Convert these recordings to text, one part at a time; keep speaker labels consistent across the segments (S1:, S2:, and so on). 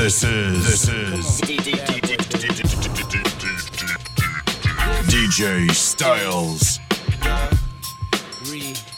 S1: This is this is DJ Styles.
S2: Remix.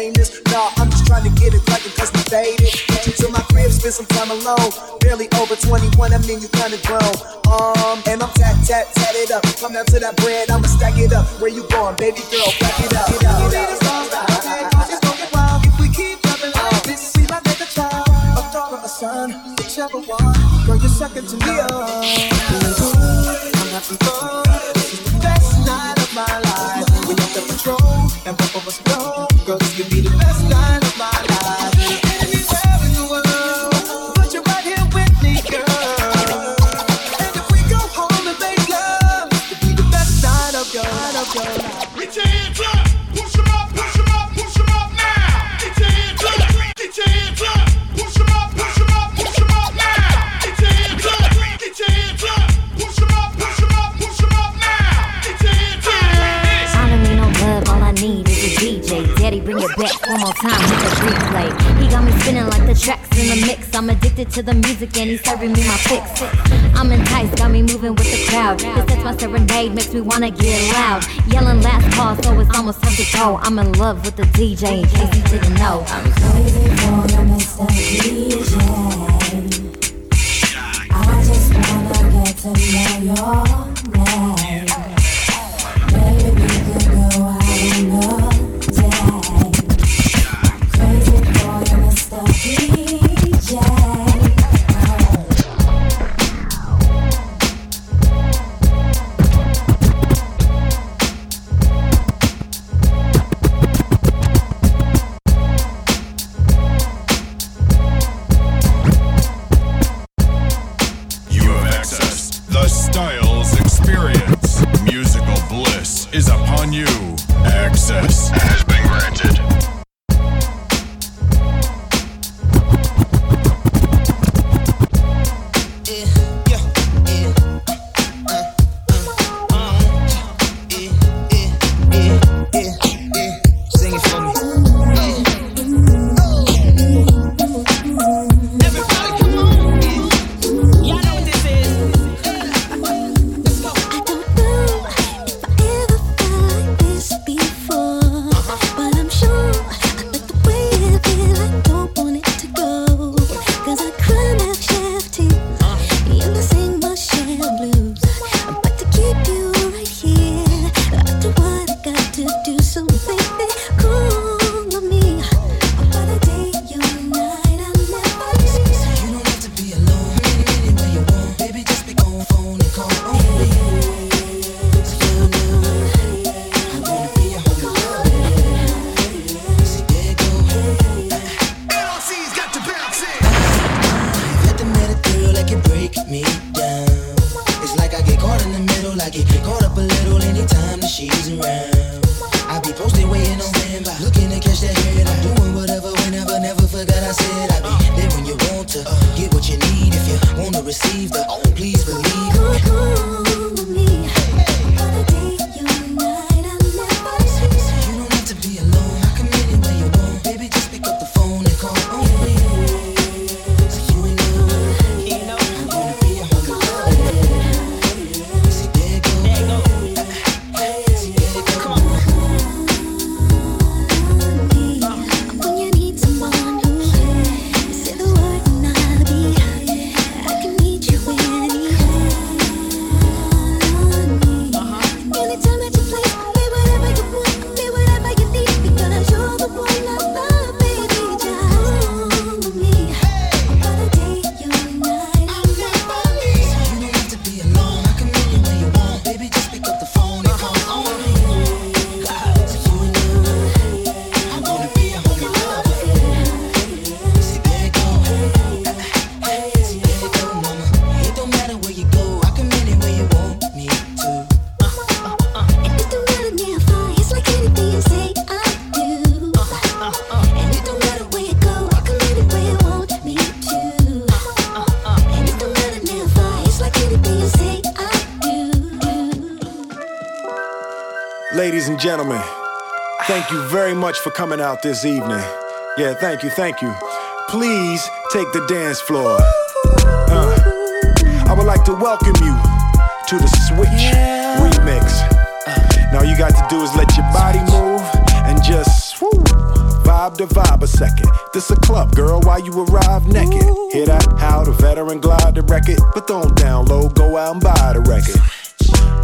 S3: stainless. Nah, I'm just trying to get it cracking cause we faded. Get you to my crib, spend some time alone. Barely over 21, I mean you kinda grown. Um, and I'm tat, tat, tat it up. Come down to that bread, I'ma stack it up. Where you going, baby girl? Crack it up. Get up. Get up. Son, whichever one, girl, you're second to me.
S4: I'm happy for addicted to the music and he's serving me my fix. I'm enticed, got me moving with the crowd. This that's my serenade, makes me wanna get loud. Yelling last call, so it's almost time to go. I'm in love with the DJ, in case you didn't know. I'm
S5: crazy for the Mr. DJ. I just wanna get to know your
S6: coming out this evening. Yeah, thank you, thank you. Please take the dance floor. Uh, I would like to welcome you to the Switch remix. Now all you got to do is let your body move and just woo, vibe to vibe a second. This a club, girl, while you arrive naked. Hear that? How the veteran glide the record, but don't download, go out and buy the record.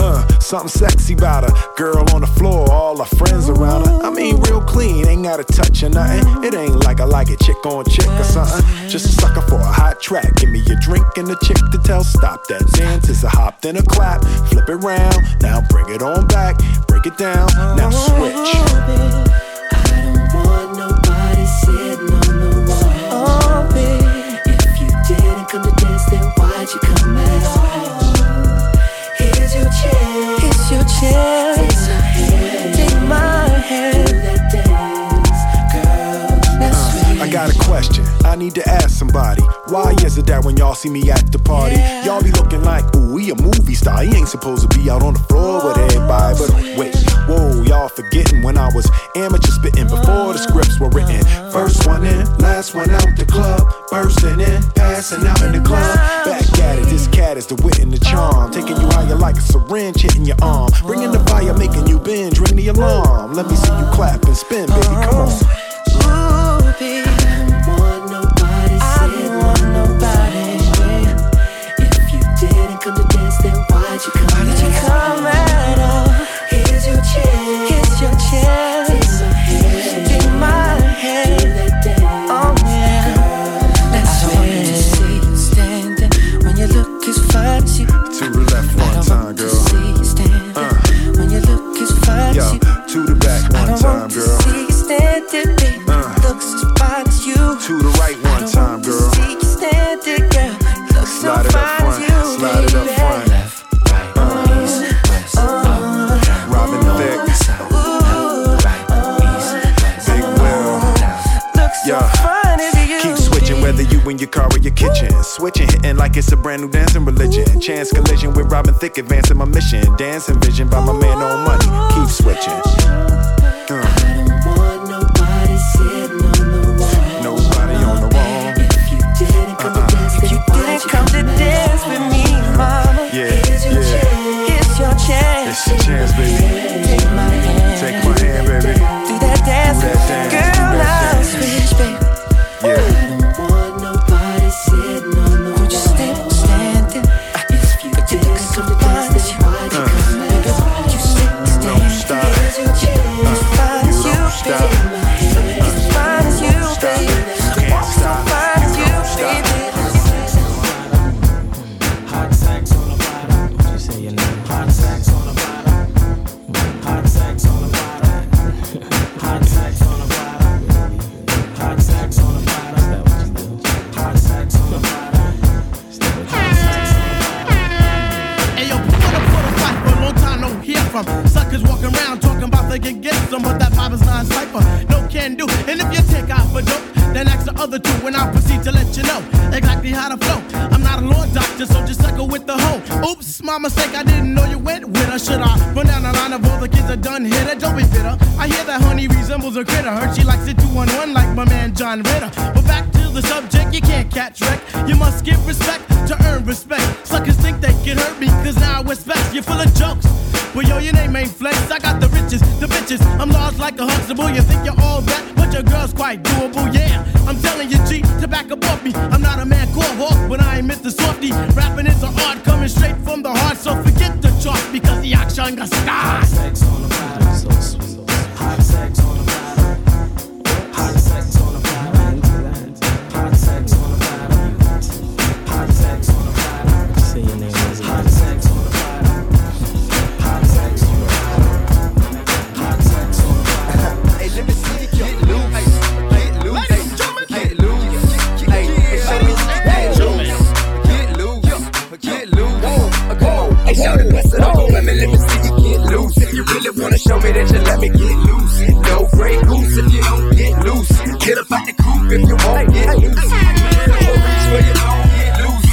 S6: Uh, something sexy about her. Girl on the floor, all her friends around her. I mean, real clean, ain't got a touch or nothing. It ain't like I like a chick on chick or something. Just a sucker for a hot track. Give me a drink and a chick to tell stop that dance. It's a hop, then a clap. Flip it round, now bring it on back. Break it down, now switch.
S7: I
S6: need to ask somebody. Why is it that when y'all see me at the party, y'all be looking like, ooh, he a movie star. He ain't supposed to be out on the floor with oh, everybody. But wait, whoa, y'all forgetting when I was amateur spitting before the scripts were written. Uh-huh. First one in, last one out the club. Bursting in, passing out in the club. Back at it, this cat is the wit and the charm. Taking you higher like a syringe hitting your arm. Bringing the fire, making you binge, ring the alarm. Let me see you clap and spin, baby, come
S7: uh-huh. on. Chance
S6: collision with Robin Thicke, advancing my mission. Dancing vision by my man on money. Keep switching.
S8: jokes. Well, yo, your name ain't flex. I got the riches, the bitches. I'm large like a Huxtable. You think you're all that, but your girl's quite doable. Yeah, I'm telling you, G, to back up off me. I'm not a man called Hawk, but I ain't Mr. Softy. Rapping is an art coming straight from the heart, so forget the chart because the action got stars.
S9: really wanna show me that you let me get loose. No Grey Goose if you don't get loose. Get up out the coop if you won't get loose. For your get loose.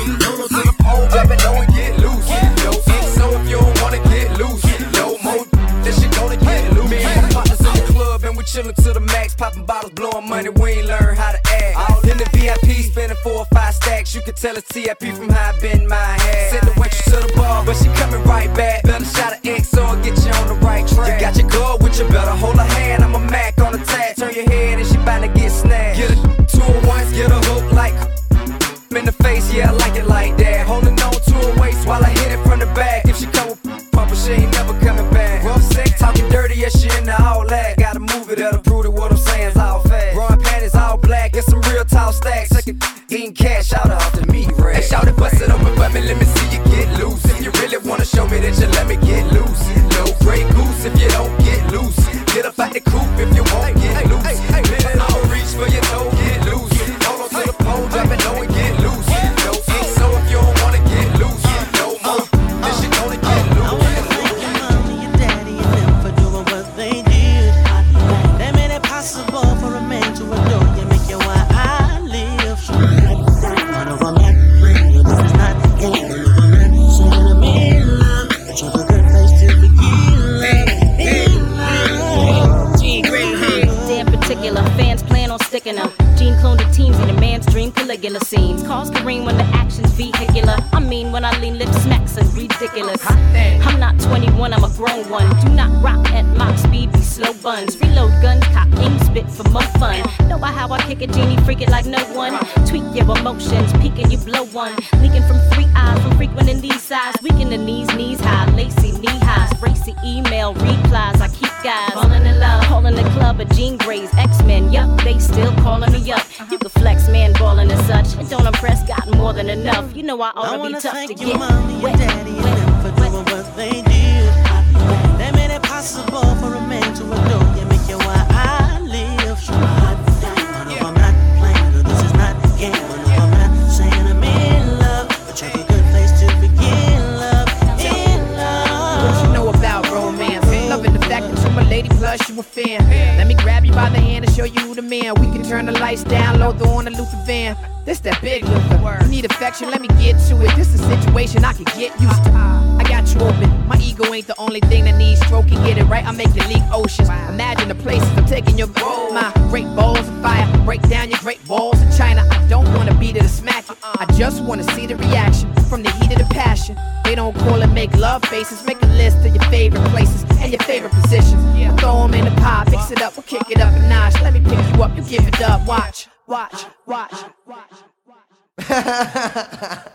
S9: Pole, baby, get loose. No if you don't wanna get loose, no more, shit gonna get loose. Partners in the club and we chillin' to the max, poppin' bottles, blowin' money. We ain't learn how to act. All in the VIP, spendin' four or five stacks. You can tell it's TIP from how I bend my head. Send the waitress to the bar, but she comin' right back. Better shot you better hold her hand, I'm a Mac on the tag. Turn your head and she bout to get snatched. Get a two at once, get her hook like in the face, yeah, I like it like that. Holding on to her waist while I hit it from the back. If she come with pumper, she ain't never coming back. Rough sick, talking dirty, yeah, she into all that. Gotta move it, that'll prove what I'm saying's all fast. Growing panties all black, get some real tall stacks. Second, eating cash out to the meat rack. Hey, shout it, bust it open for me, let me see. to get
S10: mine. Make a
S11: list of your favorite places and your favorite positions. We'll throw them in the pot, mix it up, we'll kick it up a notch. Let me pick you up, you give it up. Watch, watch, watch, watch,
S12: watch.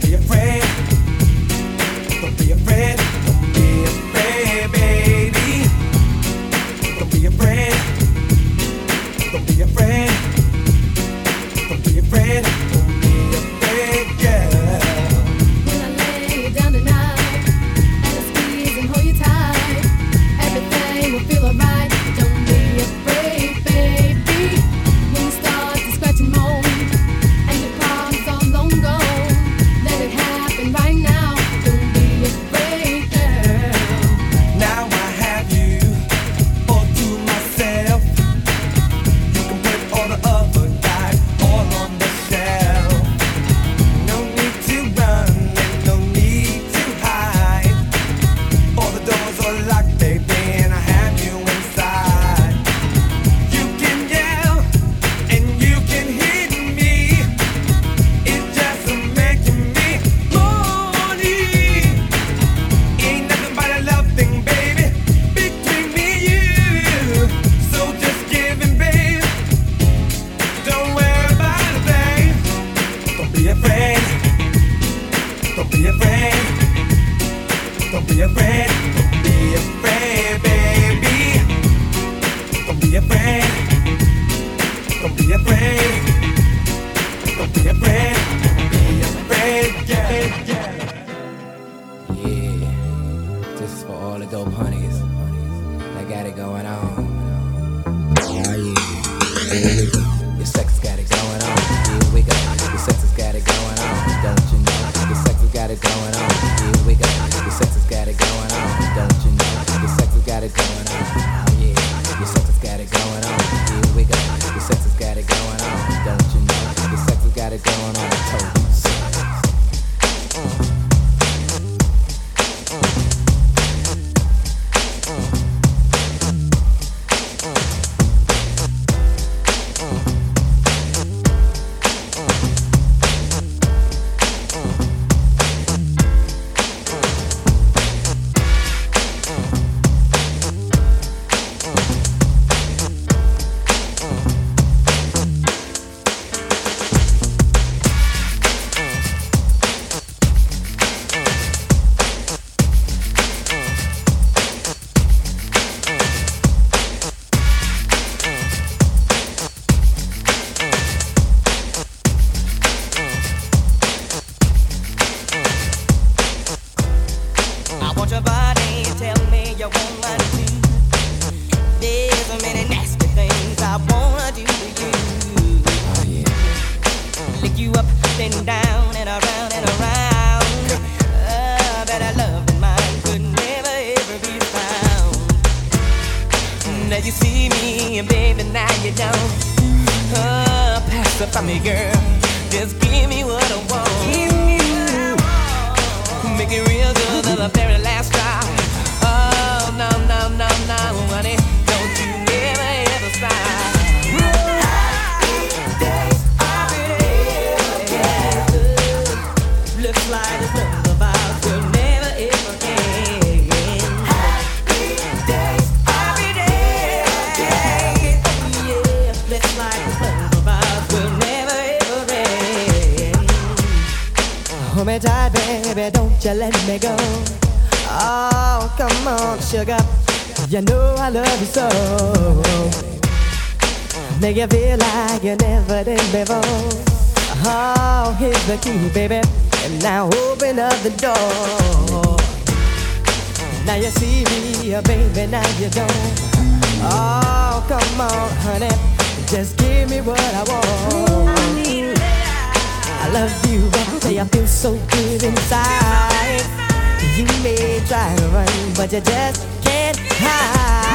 S12: be
S13: afraid.
S4: Hold me tight, baby, don't you let me go. Oh, come on, sugar. You know I love you so. Make you feel like you never did before. Oh, here's the key, baby. And now open up the door. Now you see me, uh, baby, now you don't. Oh, come on, honey. Just give me what I want. I love you, baby. I feel so good inside. You may try to run, but you just can't hide.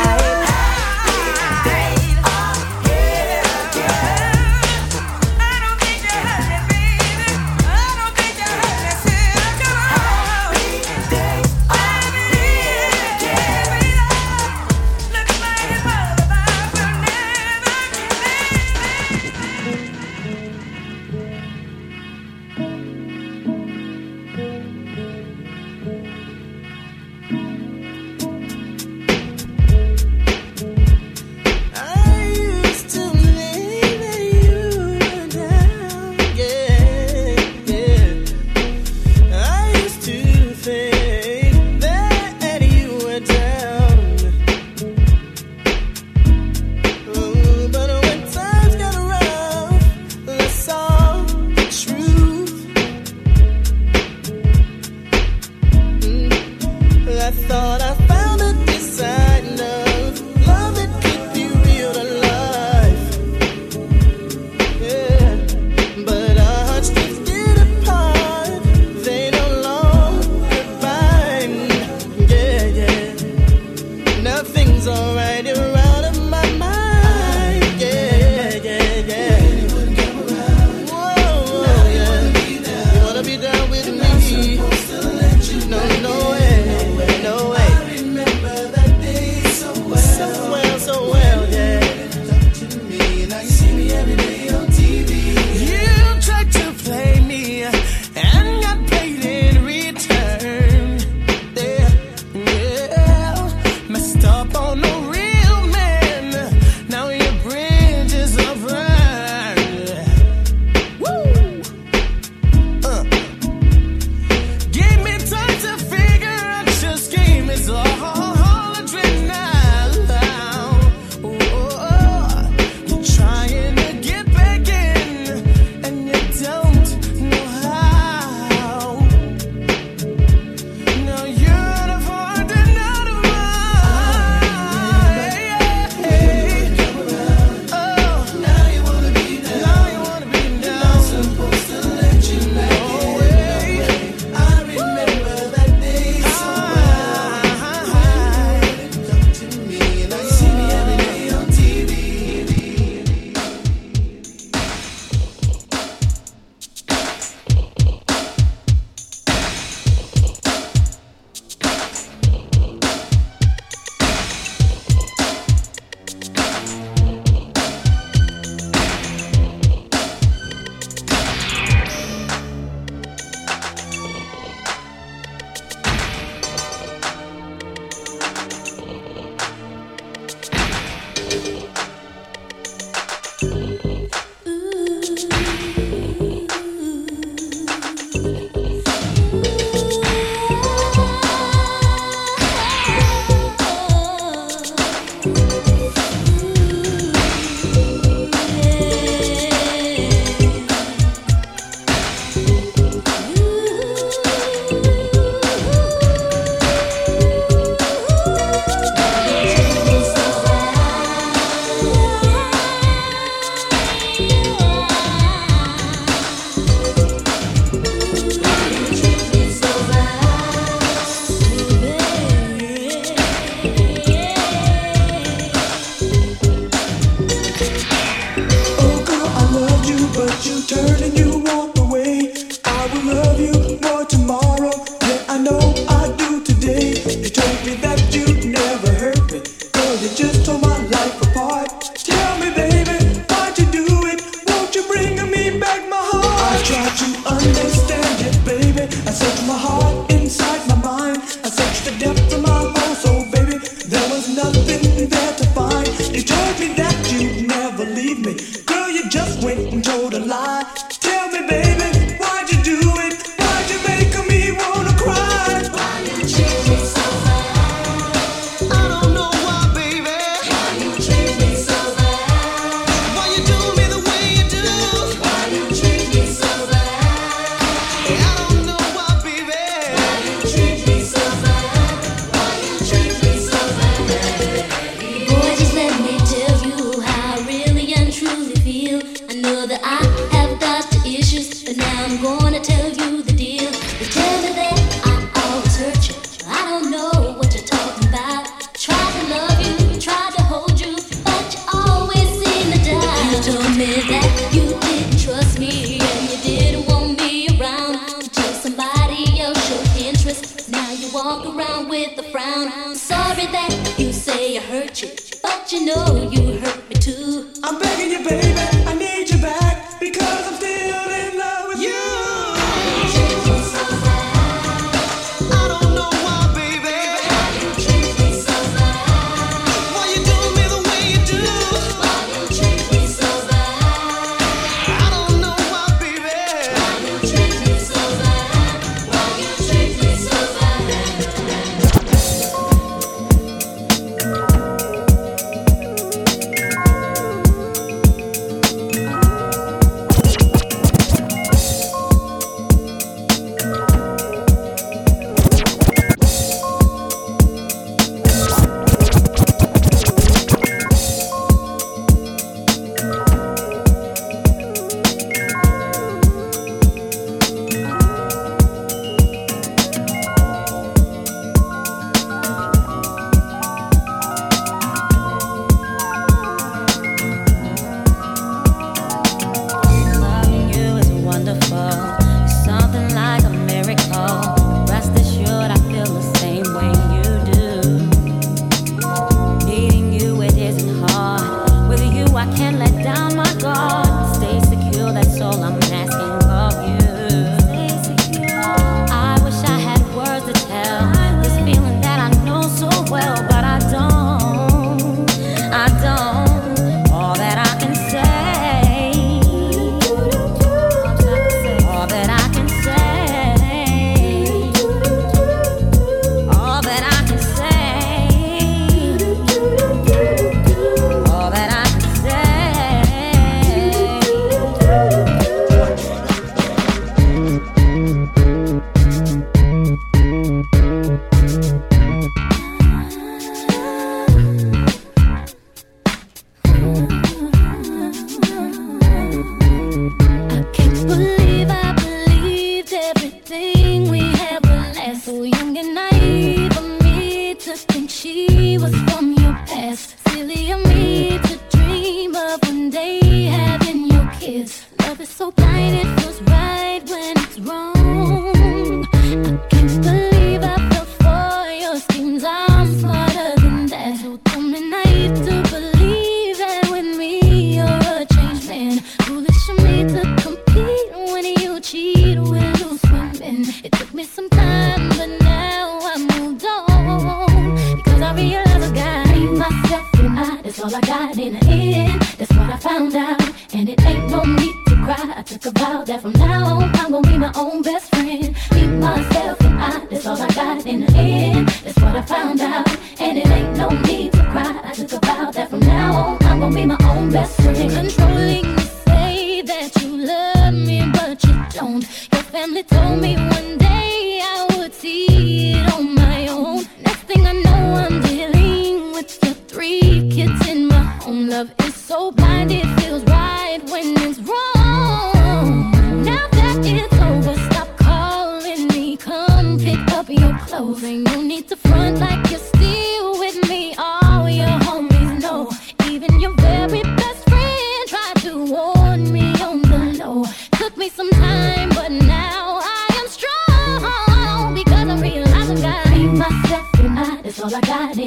S14: All I got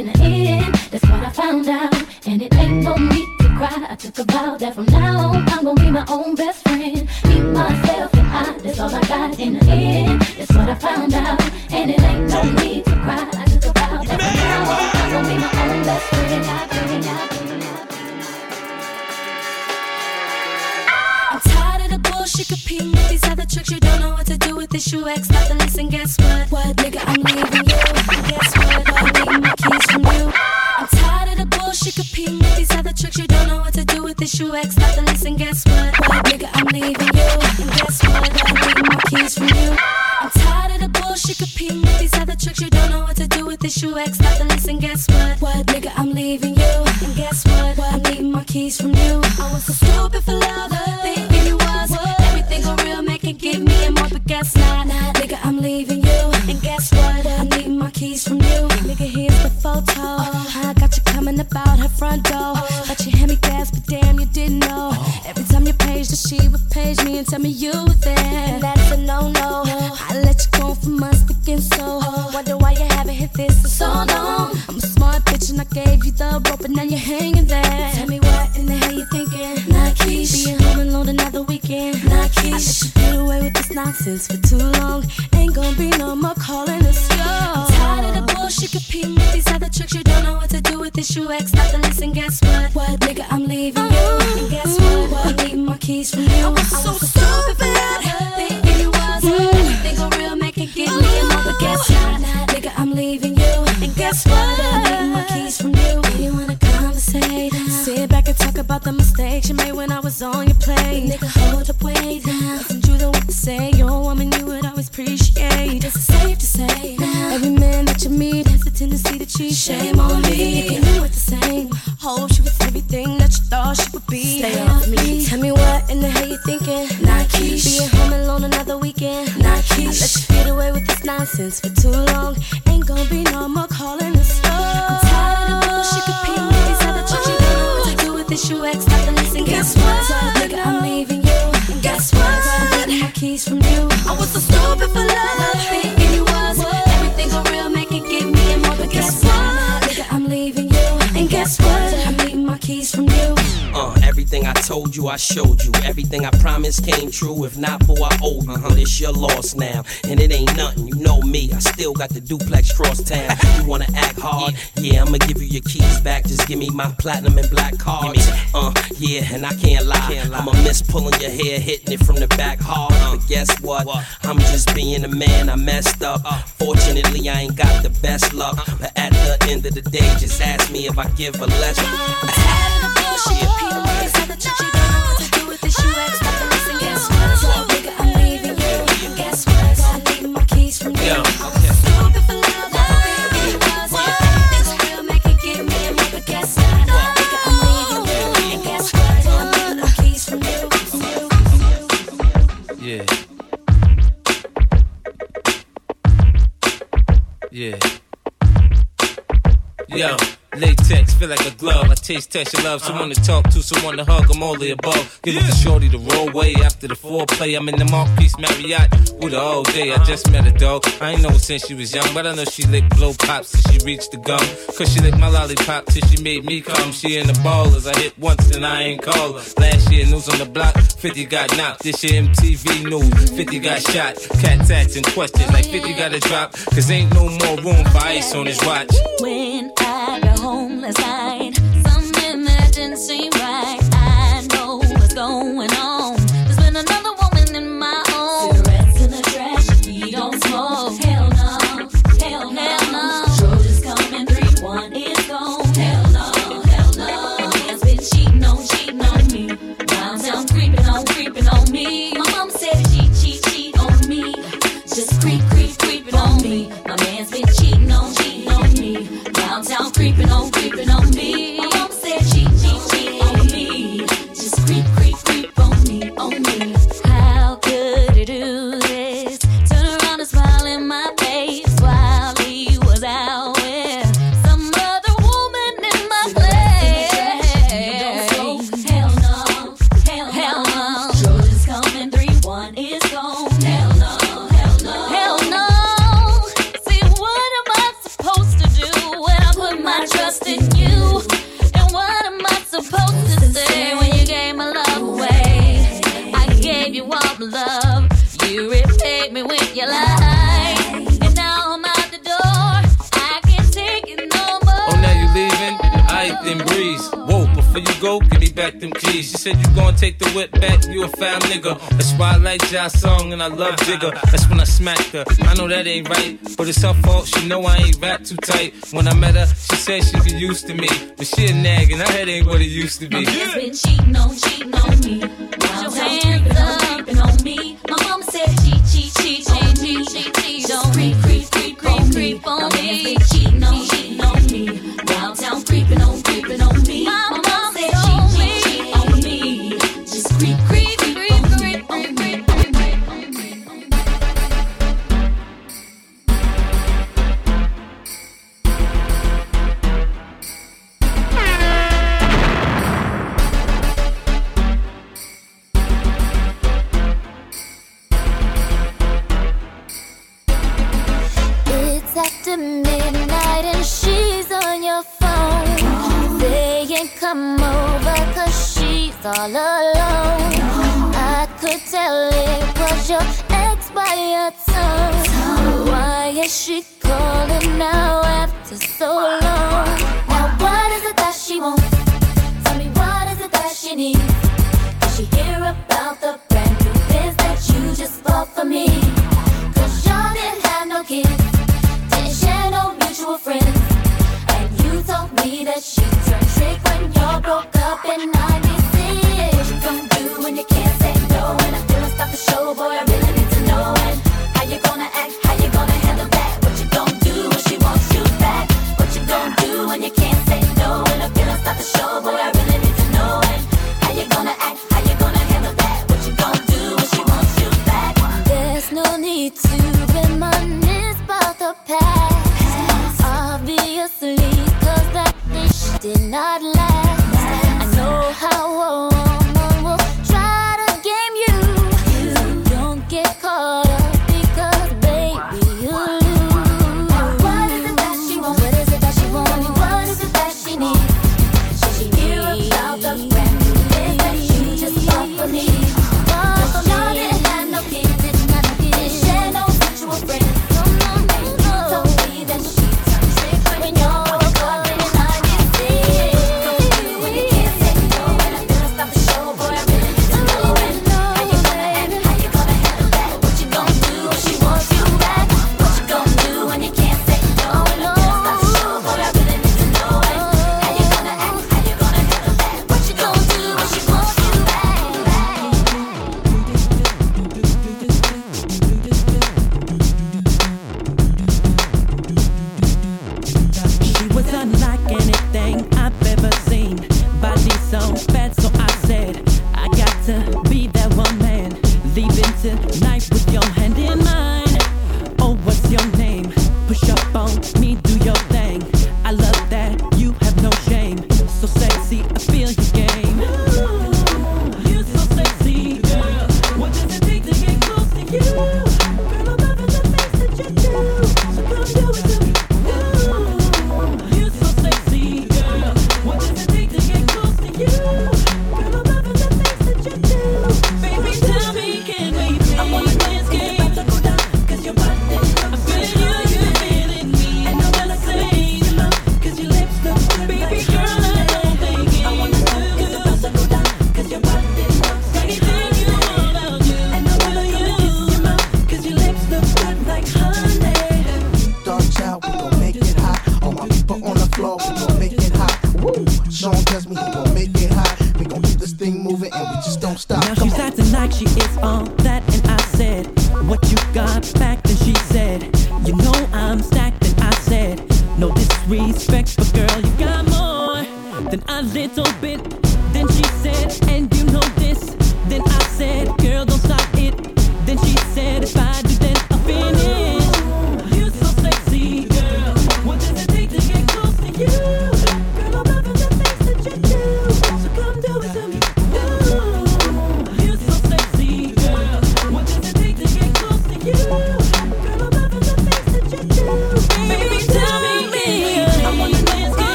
S14: but
S15: guess not. Nigga, I'm leaving you. And guess what? I need my keys from you. You wanna conversate? Sit back and talk about the mistakes you made when I was on your plate. Nigga, hold up, wait. You to say you're a woman you would always appreciate? It's safe to say every man that you meet has a tendency to cheat. Shame on me. If you were the same, hope she was everything that you thought she would be. Stay off me. Tell me what in the hell you thinking? Nonsense for too long. You, I
S16: showed you. Everything I promised came true. If not, boy, I owe you. But it's your loss now, and it ain't nothing. You know me. I still got the duplex cross town. You wanna act hard? Yeah, I'ma give you your keys back. Just give me my platinum and black cards. Uh, yeah, and I can't lie. I'ma miss pulling your hair, hitting it from the back hard. Uh. But guess what? I'm just being a man. I messed up. Uh. Fortunately, I ain't got the best luck. Uh. But at the end of the day, just ask me if I give a less.
S17: feel like a glove. I taste, test your love. Someone to talk to, someone to hug. I'm all the above. Give it to shorty the roll way after the foreplay. I'm in the Marquise Marriott with her all day. I just met her dog. I ain't know her since she was young, but I know she licked blow pops till she reached the gum. Cause she licked my lollipop till she made me come. She in the ballers. I hit once and I ain't call her. Last year, news on the block. 50 got knocked. This year, MTV news. 50 got shot. Cat tats and questions like 50 got to drop. Cause ain't no more room for ice on his watch.
S15: When I got home last night, something in creeping on, creeping on
S17: back them keys. She said, You gon' take the whip back, you a foul nigga. That's why I like Ja's song and I love Jigga. That's when I smacked her. I know that ain't right, but it's her fault. She know I ain't rap too tight. When I met her, she said she was used to me. But she a nag and her head ain't what it used to be.
S18: Yeah. been cheating on, cheating on me. Put hands up. Creeping on me. My mama said, Cheat, cheat, cheat on me. Don't creep, creep, creep, creep, creep on me.
S19: not last.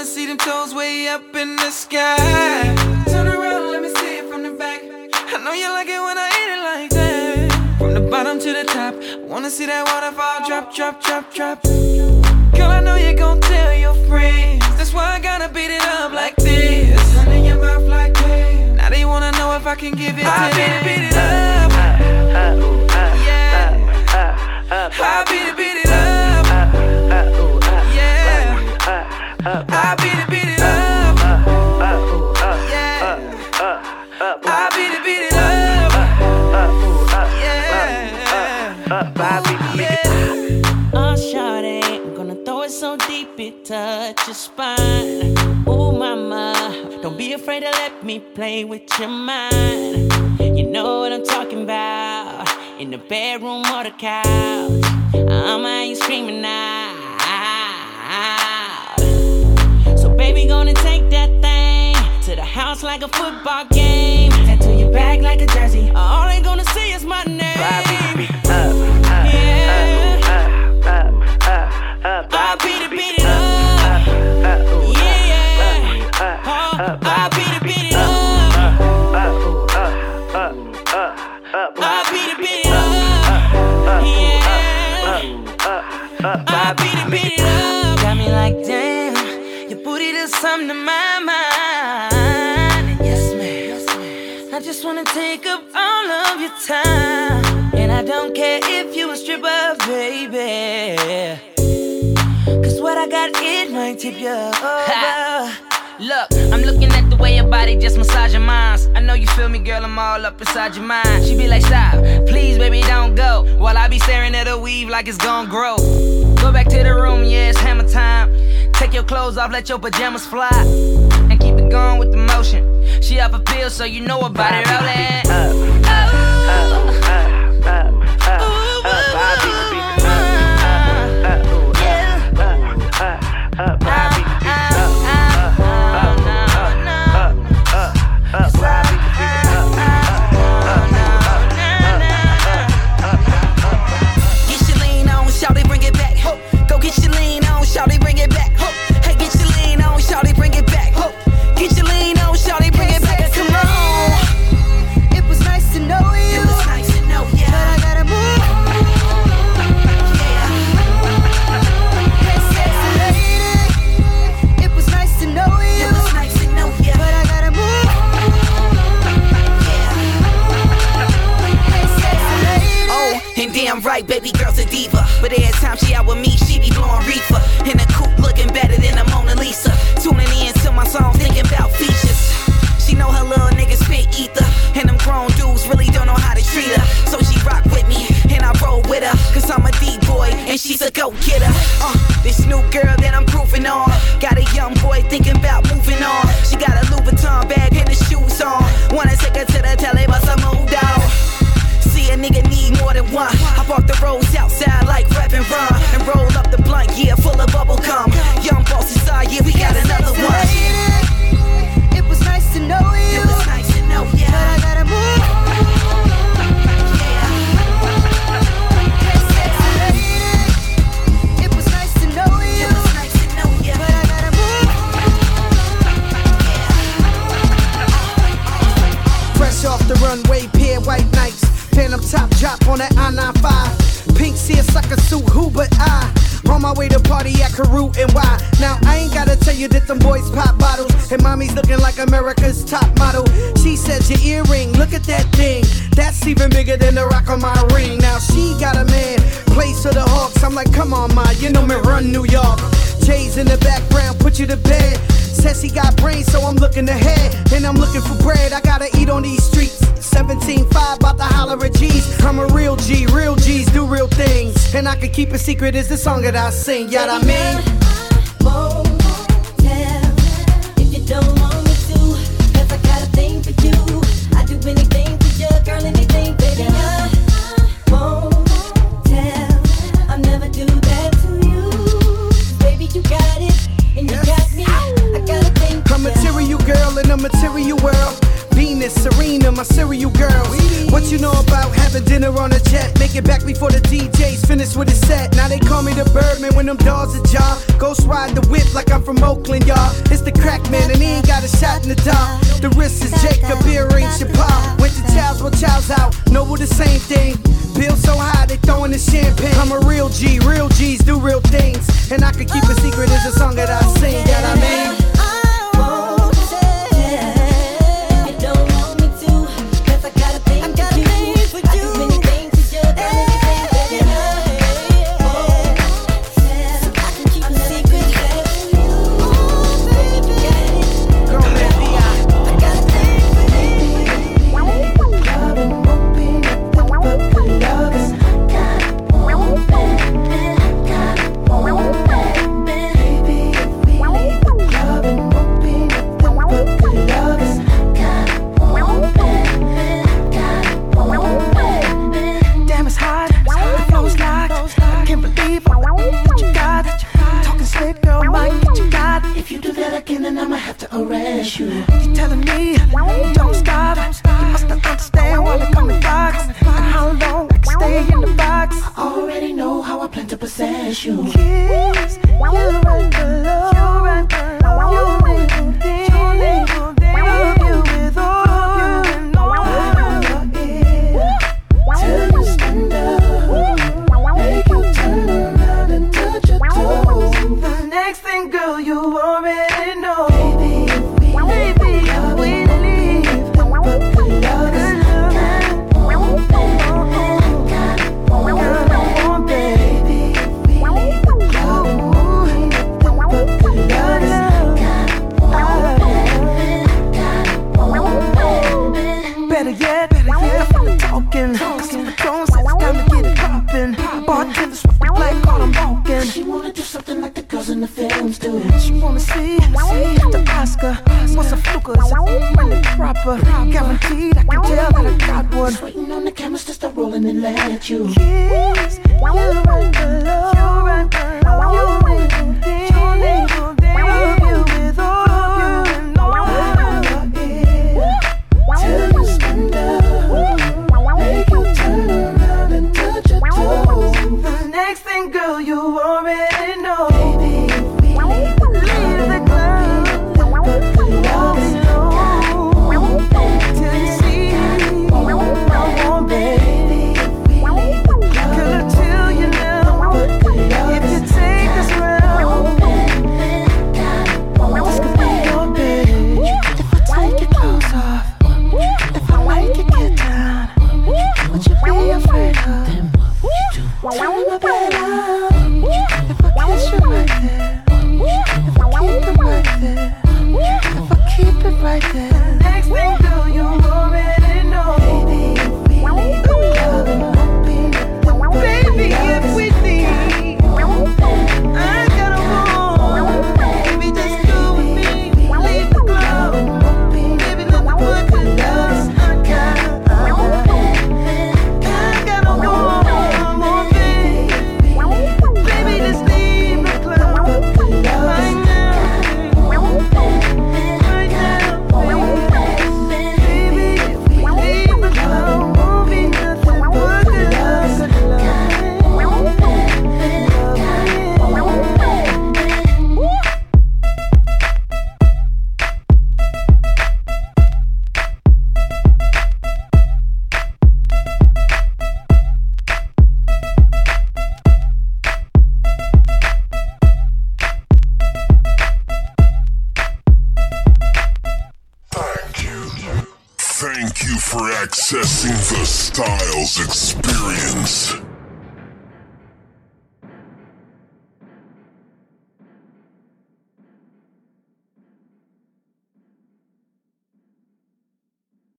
S10: Wanna
S20: see them toes way up in the sky. Turn around, let me see it from the back. I know you like it when I eat it like that. From the bottom to the top, wanna see that waterfall drop, drop, drop, drop. Girl, I know you gon' tell your friends. That's why I gotta beat it up like this. In your mouth like that. Now they wanna know if I can give it to them. beat it up. Yeah. I beat it, beat it up. Yeah. I beat it, beat it up. Yeah. I beat it, beat it up. Yeah. Oh, shawty, I'm gonna throw it so deep it touch spine. Oh, mama, don't be afraid to let me play with your mind. You know what I'm talking about. In the bedroom or the couch, I'ma have you screaming out. Baby, gonna take that thing to the house like a football game. Tattoo your back like a jersey. All they gonna see is my name. Yeah. I beat it, beat it up. Yeah. Oh, I beat it, beat it up. I beat it, beat it up. Yeah. I beat it, beat it up. Got me like, damn. Booty does something to my mind. Yes, ma'am. I just wanna take up all of your time. And I don't care if you a stripper, baby. Cause what I got, it might tip you over.
S21: Look, I'm looking at the way your body just massage your minds. I know you feel me, girl, I'm all up inside your mind. She be like, stop, please, baby, don't go. While I be staring at her weave like it's gon' grow. Go back to the room, yeah, it's hammer time. Take your clothes off, let your pajamas fly. And keep it going with the motion. She off a pill, so you know about it, rollin'.
S22: She's a go-getter. Uh, this new girl that I'm grooving on. Got a young boy thinking about moving on. She got a Louis Vuitton bag and the shoes on. Wanna take her to the telly, but some moved out. See a nigga need more than one. I bought the rolls outside like rap and run. And roll up the blunt, yeah, full of bubble gum. Young boss inside, yeah, we got another one.
S4: It was nice to know you. It was nice to know you. But I gotta move.
S23: On that I-95. Pink seersucker suit, who but I? On my way to party at Carew and why? Now I ain't gotta tell you that them boys pop bottles and mommy's looking like America's top model. She says your earring, look at that thing. That's even bigger than the rock on my ring. Now she got a man, place for the Hawks. I'm like, come on, ma, you know me run New York. J's in the background, put you to bed. Says he got brains, so I'm looking ahead. And I'm looking for bread, I gotta eat on these streets. 17.5, about to holler at G's. I'm a real G, real G's do real things. And I can keep a secret, is the song that I sing, yeah, I mean.
S19: If you don't
S23: material world. Venus, Serena, my serial girls. What you know about having dinner on a jet? Make it back before the DJ's finish with the set. Now they call me the Birdman when them dogs are jaw. Ghost ride the whip like I'm from Oakland, y'all. It's the crack man and he ain't got a shot in the dark. The wrist is Jacob, beer ain't your pop. Went to chows, well, chows out. Noble the same thing. Bill so high they throwing the champagne. I'm a real G, real G's do real things. And I can keep a secret as a song that I sing
S19: that I
S24: made.